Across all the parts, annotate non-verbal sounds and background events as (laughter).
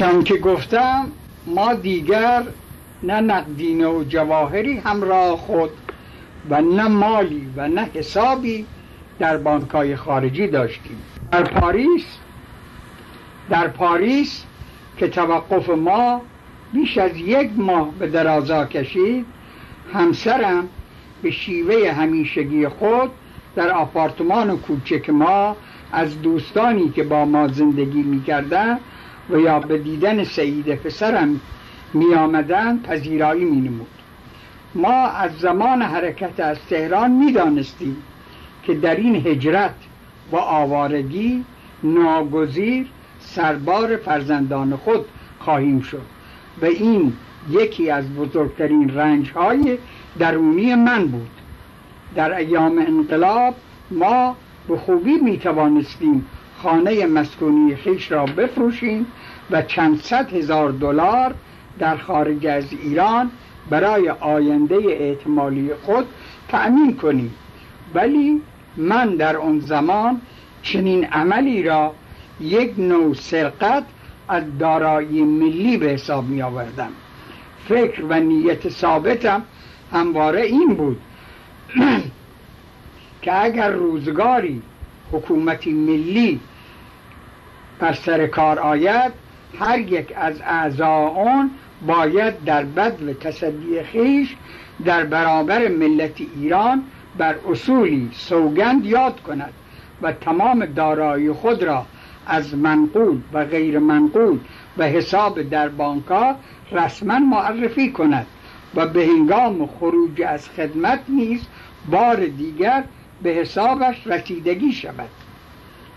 چون که گفتم ما دیگر نه نقدینه و جواهری همراه خود و نه مالی و نه حسابی در بانکهای خارجی داشتیم. در پاریس در پاریس که توقف ما بیش از یک ماه به درازا کشید همسرم به شیوه همیشگی خود در آپارتمان کوچک ما از دوستانی که با ما زندگی می‌کردن و یا به دیدن سعید پسرم می آمدن پذیرایی می نمود ما از زمان حرکت از تهران می دانستیم که در این هجرت و آوارگی ناگزیر سربار فرزندان خود خواهیم شد و این یکی از بزرگترین رنج های درونی من بود. در ایام انقلاب ما به خوبی می توانستیم خانه مسکونی خیش را بفروشیم و چند صد هزار دلار در خارج از ایران برای آینده احتمالی خود تأمین کنیم. ولی من در آن زمان چنین عملی را یک نوع سرقت از دارایی ملی به حساب می آوردم فکر و نیت ثابتم همواره این بود (clears throat) که اگر روزگاری حکومتی ملی بر سر کار آید هر یک از اعضا آن باید در بد و تصدی خیش در برابر ملت ایران بر اصولی سوگند یاد کند و تمام دارایی خود را از منقول و غیر منقول و حساب در بانکها رسما معرفی کند و به هنگام خروج از خدمت نیز بار دیگر به حسابش رسیدگی شود.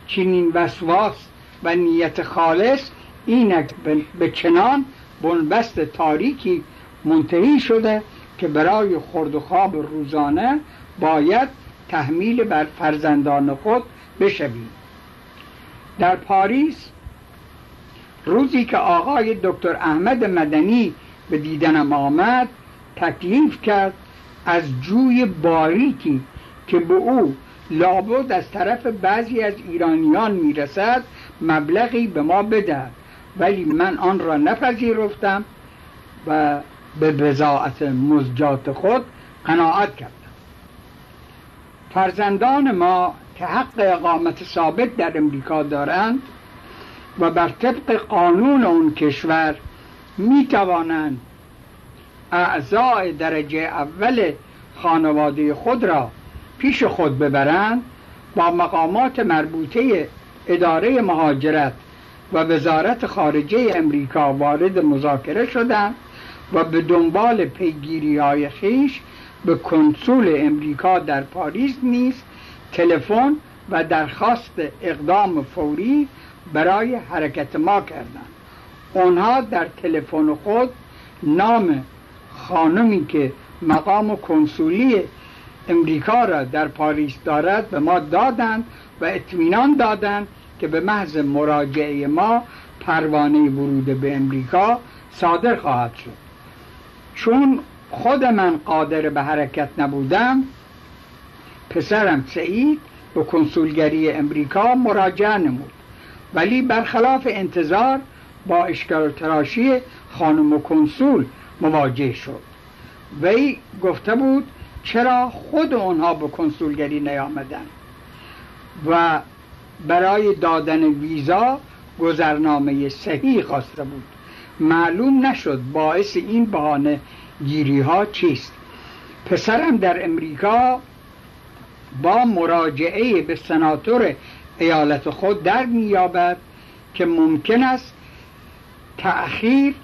چنین وسواس و نیت خالص اینک به چنان بنبست تاریکی منتهی شده که برای خورد و خواب روزانه باید تحمیل بر فرزندان خود بشویم. در پاریس روزی که آقای دکتر احمد مدنی به دیدنم آمد تکلیف کرد از جوی باریکی که به او لابد از طرف بعضی از ایرانیان می‌رسد مبلغی به ما بدهد. ولی من آن را نپذیرفتم و به بزاعت مزجات خود قناعت کردم. فرزندان ما که حق اقامت ثابت در امریکا دارند و بر طبق قانون اون کشور می توانند اعضای درجه اول خانواده خود را پیش خود ببرند با مقامات مربوطه اداره مهاجرت و وزارت خارجه امریکا وارد مذاکره شدند و به دنبال پیگیری های خیش به کنسول امریکا در پاریس نیز تلفن و درخواست اقدام فوری برای حرکت ما کردند. آنها در تلفن خود نام خانمی که مقام کنسولی امریکا را در پاریس دارد به ما دادند و اطمینان دادند که به محض مراجعه ما پروانه ورود به امریکا صادر خواهد شد. چون خود من قادر به حرکت نبودم پسرم سعید به کنسولگری امریکا مراجعه نمود. ولی برخلاف انتظار با اشکال تراشی خانم و کنسول مواجه شد. وی گفته بود چرا خود آنها به کنسولگری نیامدن و برای دادن ویزا گذرنامه صحیح خواسته بود. معلوم نشد باعث این بهانه گیری ها چیست. پسرم در امریکا با مراجعه به سناتور ایالت خود در مییابد که ممکن است تأخیر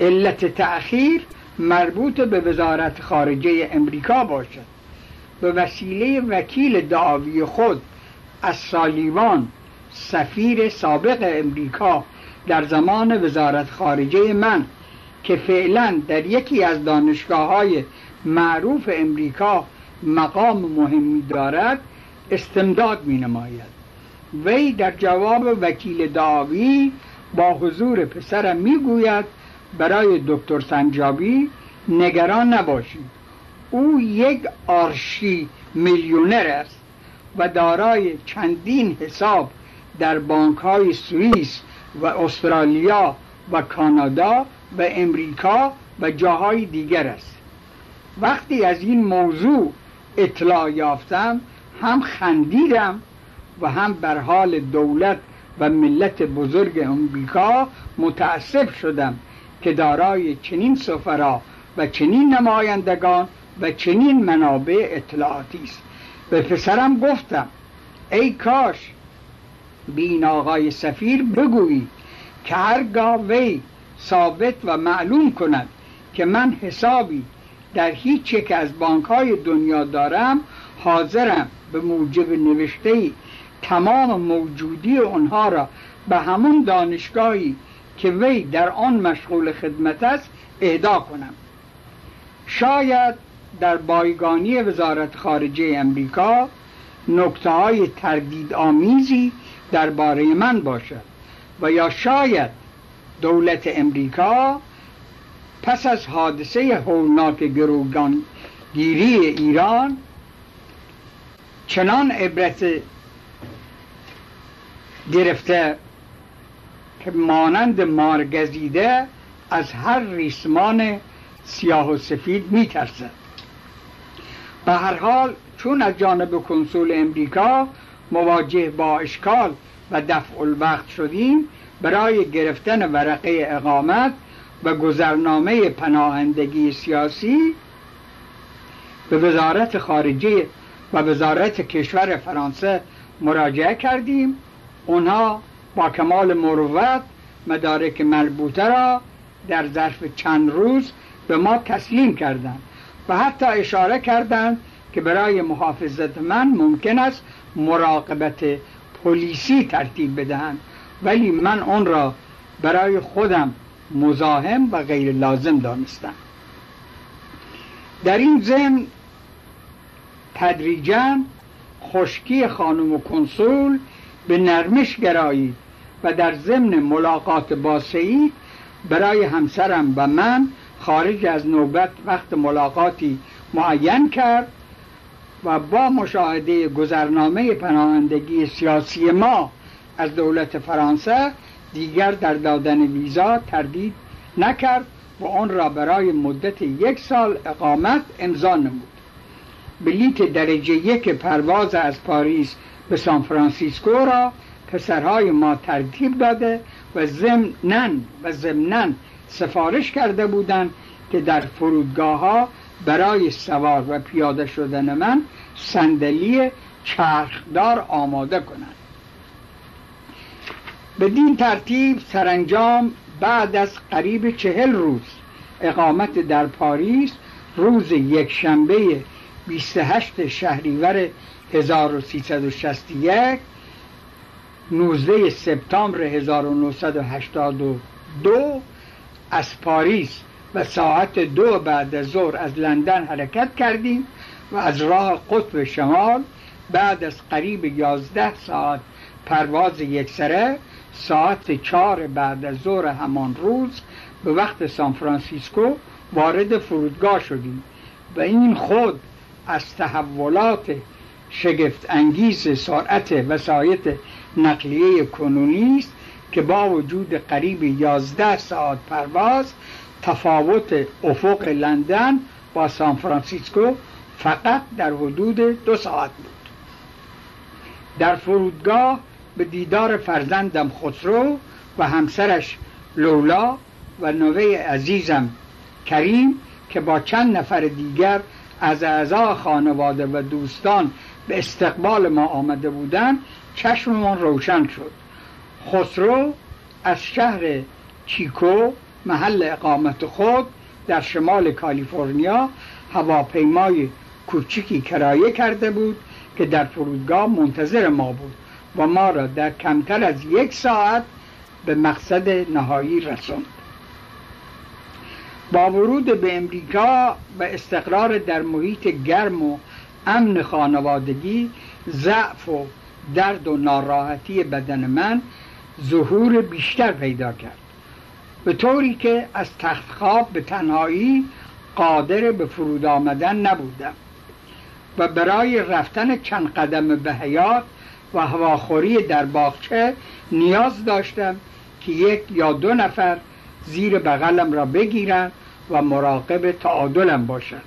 علت تأخیر مربوط به وزارت خارجه امریکا باشد. به وسیله وکیل دعاوی خود از سالیوان سفیر سابق امریکا در زمان وزارت خارجه من که فعلا در یکی از دانشگاه های معروف امریکا مقام مهمی دارد استمداد می نماید وی در جواب وکیل دعاوی با حضور پسرم می گوید برای دکتر سنجابی نگران نباشید. او یک آرشی میلیونر است و دارای چندین حساب در بانک های سوئیس و استرالیا و کانادا و امریکا و جاهای دیگر است. وقتی از این موضوع اطلاع یافتم هم خندیدم و هم بر حال دولت و ملت بزرگ امریکا متاسف شدم که دارای چنین سفرا و چنین نمایندگان و چنین منابع اطلاعاتی است. به پسرم گفتم ای کاش بین آقای سفیر بگویی که هرگاه وی ثابت و معلوم کند که من حسابی در هیچ یک از بانک های دنیا دارم حاضرم به موجب نوشته تمام موجودی اونها را به همون دانشگاهی که وی در آن مشغول خدمت است اهدا کنم. شاید در بایگانی وزارت خارجه امریکا نکته های تردید آمیزی درباره من باشد و یا شاید دولت امریکا پس از حادثه هولناک گروگانگیری ایران چنان عبرت گرفته که مانند مارگزیده از هر ریسمان سیاه و سفید میترسد. به هر حال چون از جانب کنسول امریکا مواجه با اشکال و دفع الوقت شدیم برای گرفتن ورقه اقامت و گذرنامه پناهندگی سیاسی به وزارت خارجه و وزارت کشور فرانسه مراجعه کردیم. اونها با کمال مروت مدارک مربوطه را در ظرف چند روز به ما تسلیم کردند. و حتی اشاره کردند که برای محافظت من ممکن است مراقبت پلیسی ترتیب بدهند. ولی من اون را برای خودم مزاحم و غیر لازم دانستم. در این ضمن تدریجا خشکی خانم کنسول به نرمش گرایید و در ضمن ملاقات با سعید برای همسرم و من خارج از نوبت وقت ملاقاتی معین کرد و با مشاهده گذرنامه پناهندگی سیاسی ما از دولت فرانسه دیگر در دادن ویزا تردید نکرد و آن را برای مدت یک سال اقامت امضا نمود. بلیت درجه یک پرواز از پاریس به سان فرانسیسکو را پسرهای ما ترتیب داده و ضمنن و ضمنن سفارش کرده بودند که در فرودگاه ها برای سوار و پیاده شدن من صندلی چرخدار آماده کنند. بدین ترتیب سرانجام بعد از قریب چهل روز اقامت در پاریس روز یک شنبه 28 شهریور 1361 19 سپتامبر 1982 از پاریس و ساعت دو بعد از ظهر از لندن حرکت کردیم و از راه قطب شمال بعد از قریب یازده ساعت پرواز یکسره ساعت چهار بعد از ظهر همان روز به وقت سان فرانسیسکو وارد فرودگاه شدیم و این خود از تحولات شگفت انگیز سرعت وسایط نقلیه کنونی است که با وجود قریب یازده ساعت پرواز تفاوت افق لندن با سان فرانسیسکو فقط در حدود دو ساعت بود. در فرودگاه به دیدار فرزندم خسرو و همسرش لولا و نوه عزیزم کریم که با چند نفر دیگر از اعضا خانواده و دوستان به استقبال ما آمده بودند چشممان روشن شد. خسرو از شهر چیکو محل اقامت خود در شمال کالیفرنیا هواپیمای کوچکی کرایه کرده بود که در فرودگاه منتظر ما بود و ما را در کمتر از یک ساعت به مقصد نهایی رسوند. با ورود به امریکا و استقرار در محیط گرم و امن خانوادگی ضعف و درد و ناراحتی بدن من ظهور بیشتر پیدا کرد. به طوری که از تخت خواب به تنهایی قادر به فرود آمدن نبودم و برای رفتن چند قدم به حیات و هواخوری در باغچه نیاز داشتم که یک یا دو نفر زیر بغلم را بگیرند و مراقب تعادلم باشند.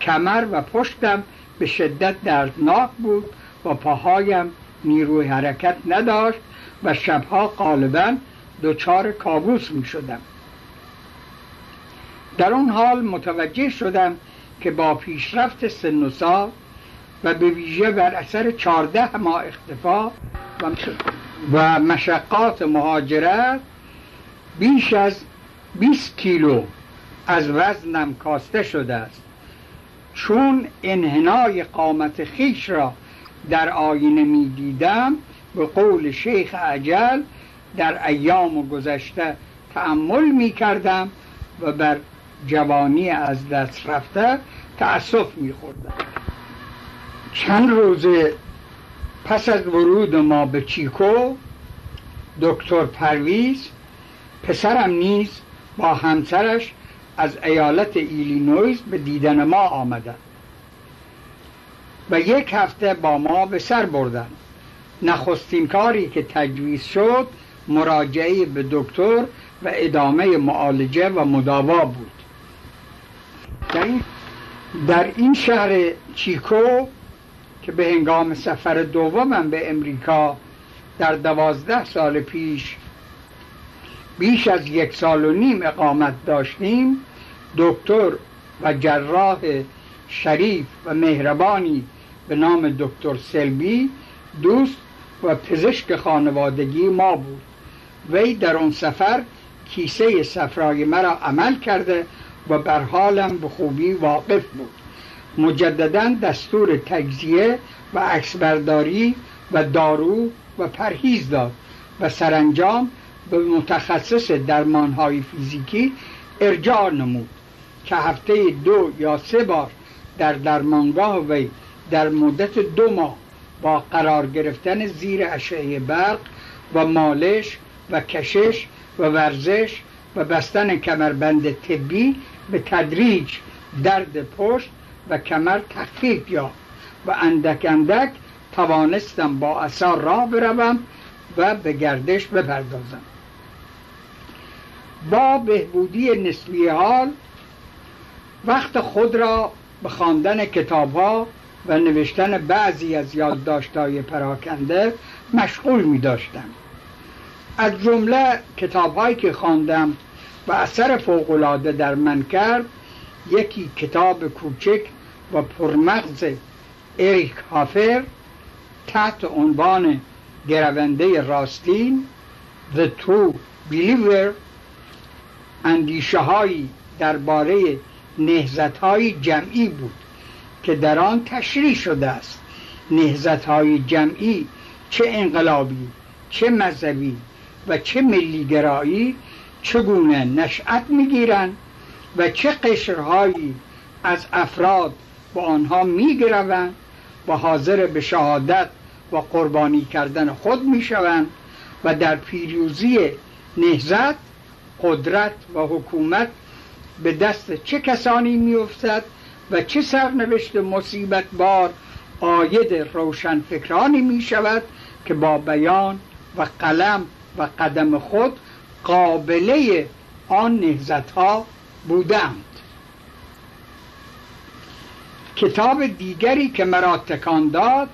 کمر و پشتم به شدت دردناک بود و پاهایم نیروی حرکت نداشت و شبها غالبا دچار کابوس می شدم در اون حال متوجه شدم که با پیشرفت سن و سال و به ویژه بر اثر چارده ماه اختفا و مشقات مهاجرت بیش از 20 کیلو از وزنم کاسته شده است. چون انحنای قامت خیش را در آینه می دیدم به قول شیخ عجل در ایام گذشته تأمل می کردم و بر جوانی از دست رفته تأسف می خوردم چند روز پس از ورود ما به چیکو دکتر پرویز پسرم نیز با همسرش از ایالت ایلینویز به دیدن ما آمدند و یک هفته با ما به سر بردند. نخستین کاری که تجویز شد مراجعه به دکتر و ادامه معالجه و مداوا بود. در این, در این شهر چیکو که به هنگام سفر دومم به امریکا در دوازده سال پیش بیش از یک سال و نیم اقامت داشتیم دکتر و جراح شریف و مهربانی به نام دکتر سلبی دوست و پزشک خانوادگی ما بود. وی در آن سفر کیسه سفرای مرا عمل کرده و بر حالم به خوبی واقف بود. مجددا دستور تجزیه و عکسبرداری و دارو و پرهیز داد و سرانجام به متخصص درمانهای فیزیکی ارجاع نمود که هفته دو یا سه بار در درمانگاه وی در مدت دو ماه با قرار گرفتن زیر اشعه برق و مالش و کشش و ورزش و بستن کمربند طبی به تدریج درد پشت و کمر تخفیف یافت و اندک اندک توانستم با اثار راه بروم و به گردش بپردازم. با بهبودی نسبی حال وقت خود را به خواندن کتاب و نوشتن بعضی از یادداشت‌های پراکنده مشغول می داشتم از جمله کتابهایی که خواندم و اثر فوقالعاده در من کرد یکی کتاب کوچک و پرمغز اریک هافر تحت عنوان گرونده راستین The True Believer اندیشه هایی درباره نهزت های جمعی بود. که در آن تشریح شده است. نهزت های جمعی چه انقلابی چه مذهبی و چه ملیگرایی چگونه نشأت می‌گیرند و چه قشرهایی از افراد با آنها میگروند و حاضر به شهادت و قربانی کردن خود می‌شوند و در پیروزی نهزت قدرت و حکومت به دست چه کسانی میافتد؟ و چه سرنوشت مصیبت بار آید روشن فکرانی می شود که با بیان و قلم و قدم خود قابله آن نهزت ها بودند. کتاب دیگری که مرا تکان داد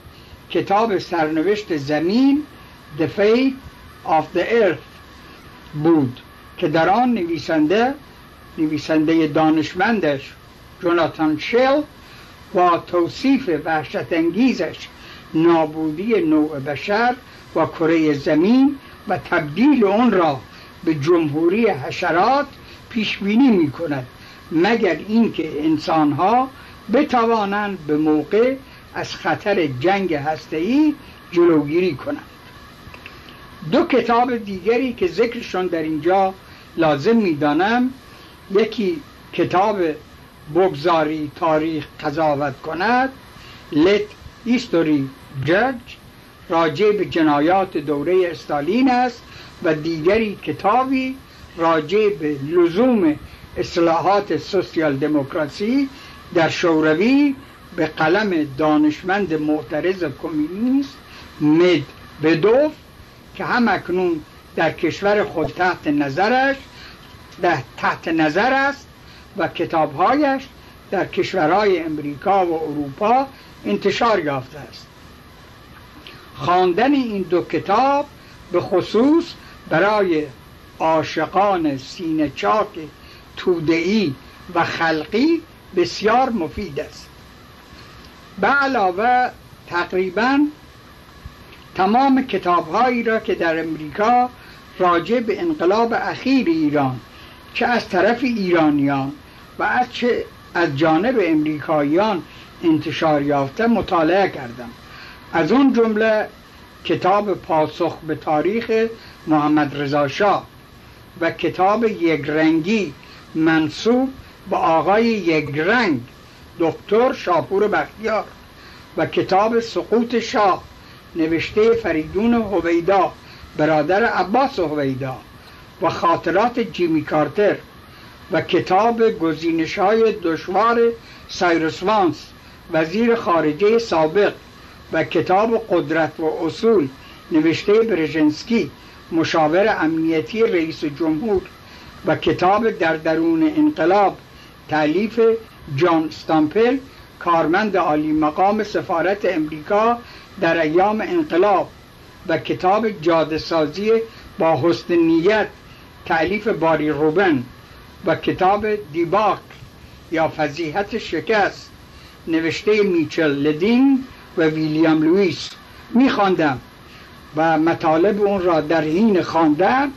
کتاب سرنوشت زمین The Fate of the Earth بود که در آن نویسنده نویسنده دانشمندش جوناتان شل با توصیف وحشت انگیزش نابودی نوع بشر و کره زمین و تبدیل اون را به جمهوری حشرات پیش بینی می کند مگر اینکه انسانها بتوانند به موقع از خطر جنگ هسته‌ای جلوگیری کنند. دو کتاب دیگری که ذکرشون در اینجا لازم می‌دانم یکی کتاب بگذاری تاریخ قضاوت کند. Let history judge. راجع به جنایات دوره استالین است و دیگری کتابی راجع به لزوم اصلاحات سوسیال دموکراسی در شوروی به قلم دانشمند معترض کمونیست مدبدوف که هم اکنون در کشور خود تحت نظرش در تحت نظر است و کتابهایش در کشورهای امریکا و اروپا انتشار یافته است. خواندن این دو کتاب به خصوص برای عاشقان سینه چاک تودعی و خلقی بسیار مفید است. به علاوه تقریبا تمام کتابهایی را که در امریکا راجع به انقلاب اخیر ایران چه از طرف ایرانیان و از چه از جانب امریکاییان انتشار یافته مطالعه کردم. از اون جمله کتاب پاسخ به تاریخ محمد رضا شاه و کتاب یک رنگی منصوب به آقای یک رنگ دکتر شاپور بختیار و کتاب سقوط شاه نوشته فریدون هویدا برادر عباس هویدا و خاطرات جیمی کارتر. و کتاب گزینش های دشوار سایروس وانس وزیر خارجه سابق و کتاب قدرت و اصول نوشته برژنسکی مشاور امنیتی رئیس جمهور و کتاب در درون انقلاب تعلیف جان استامپل کارمند عالی مقام سفارت امریکا در ایام انقلاب و کتاب جاده سازی با حسن نیت تعلیف باری روبن. و کتاب دیباک یا فضیحت شکست نوشته میچل لدین و ویلیام لویس میخواندم و مطالب اون را در حین خواندن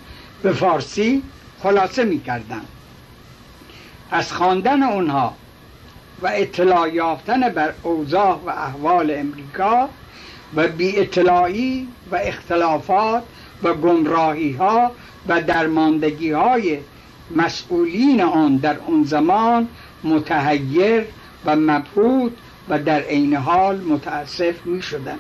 به فارسی خلاصه می‌کردم. از خواندن اونها و اطلاع یافتن بر اوضاع و احوال امریکا و بی اطلاعی و اختلافات و گمراهی ها و درماندگی های مسئولین آن در اون زمان متحیر و مبهوت و در عین حال متاسف می شدن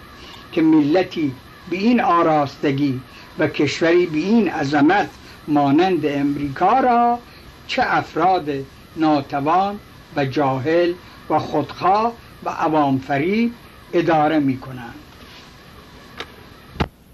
که ملتی به این آراستگی و کشوری به این عظمت مانند امریکا را چه افراد ناتوان و جاهل و خودخواه و عوام اداره می کنند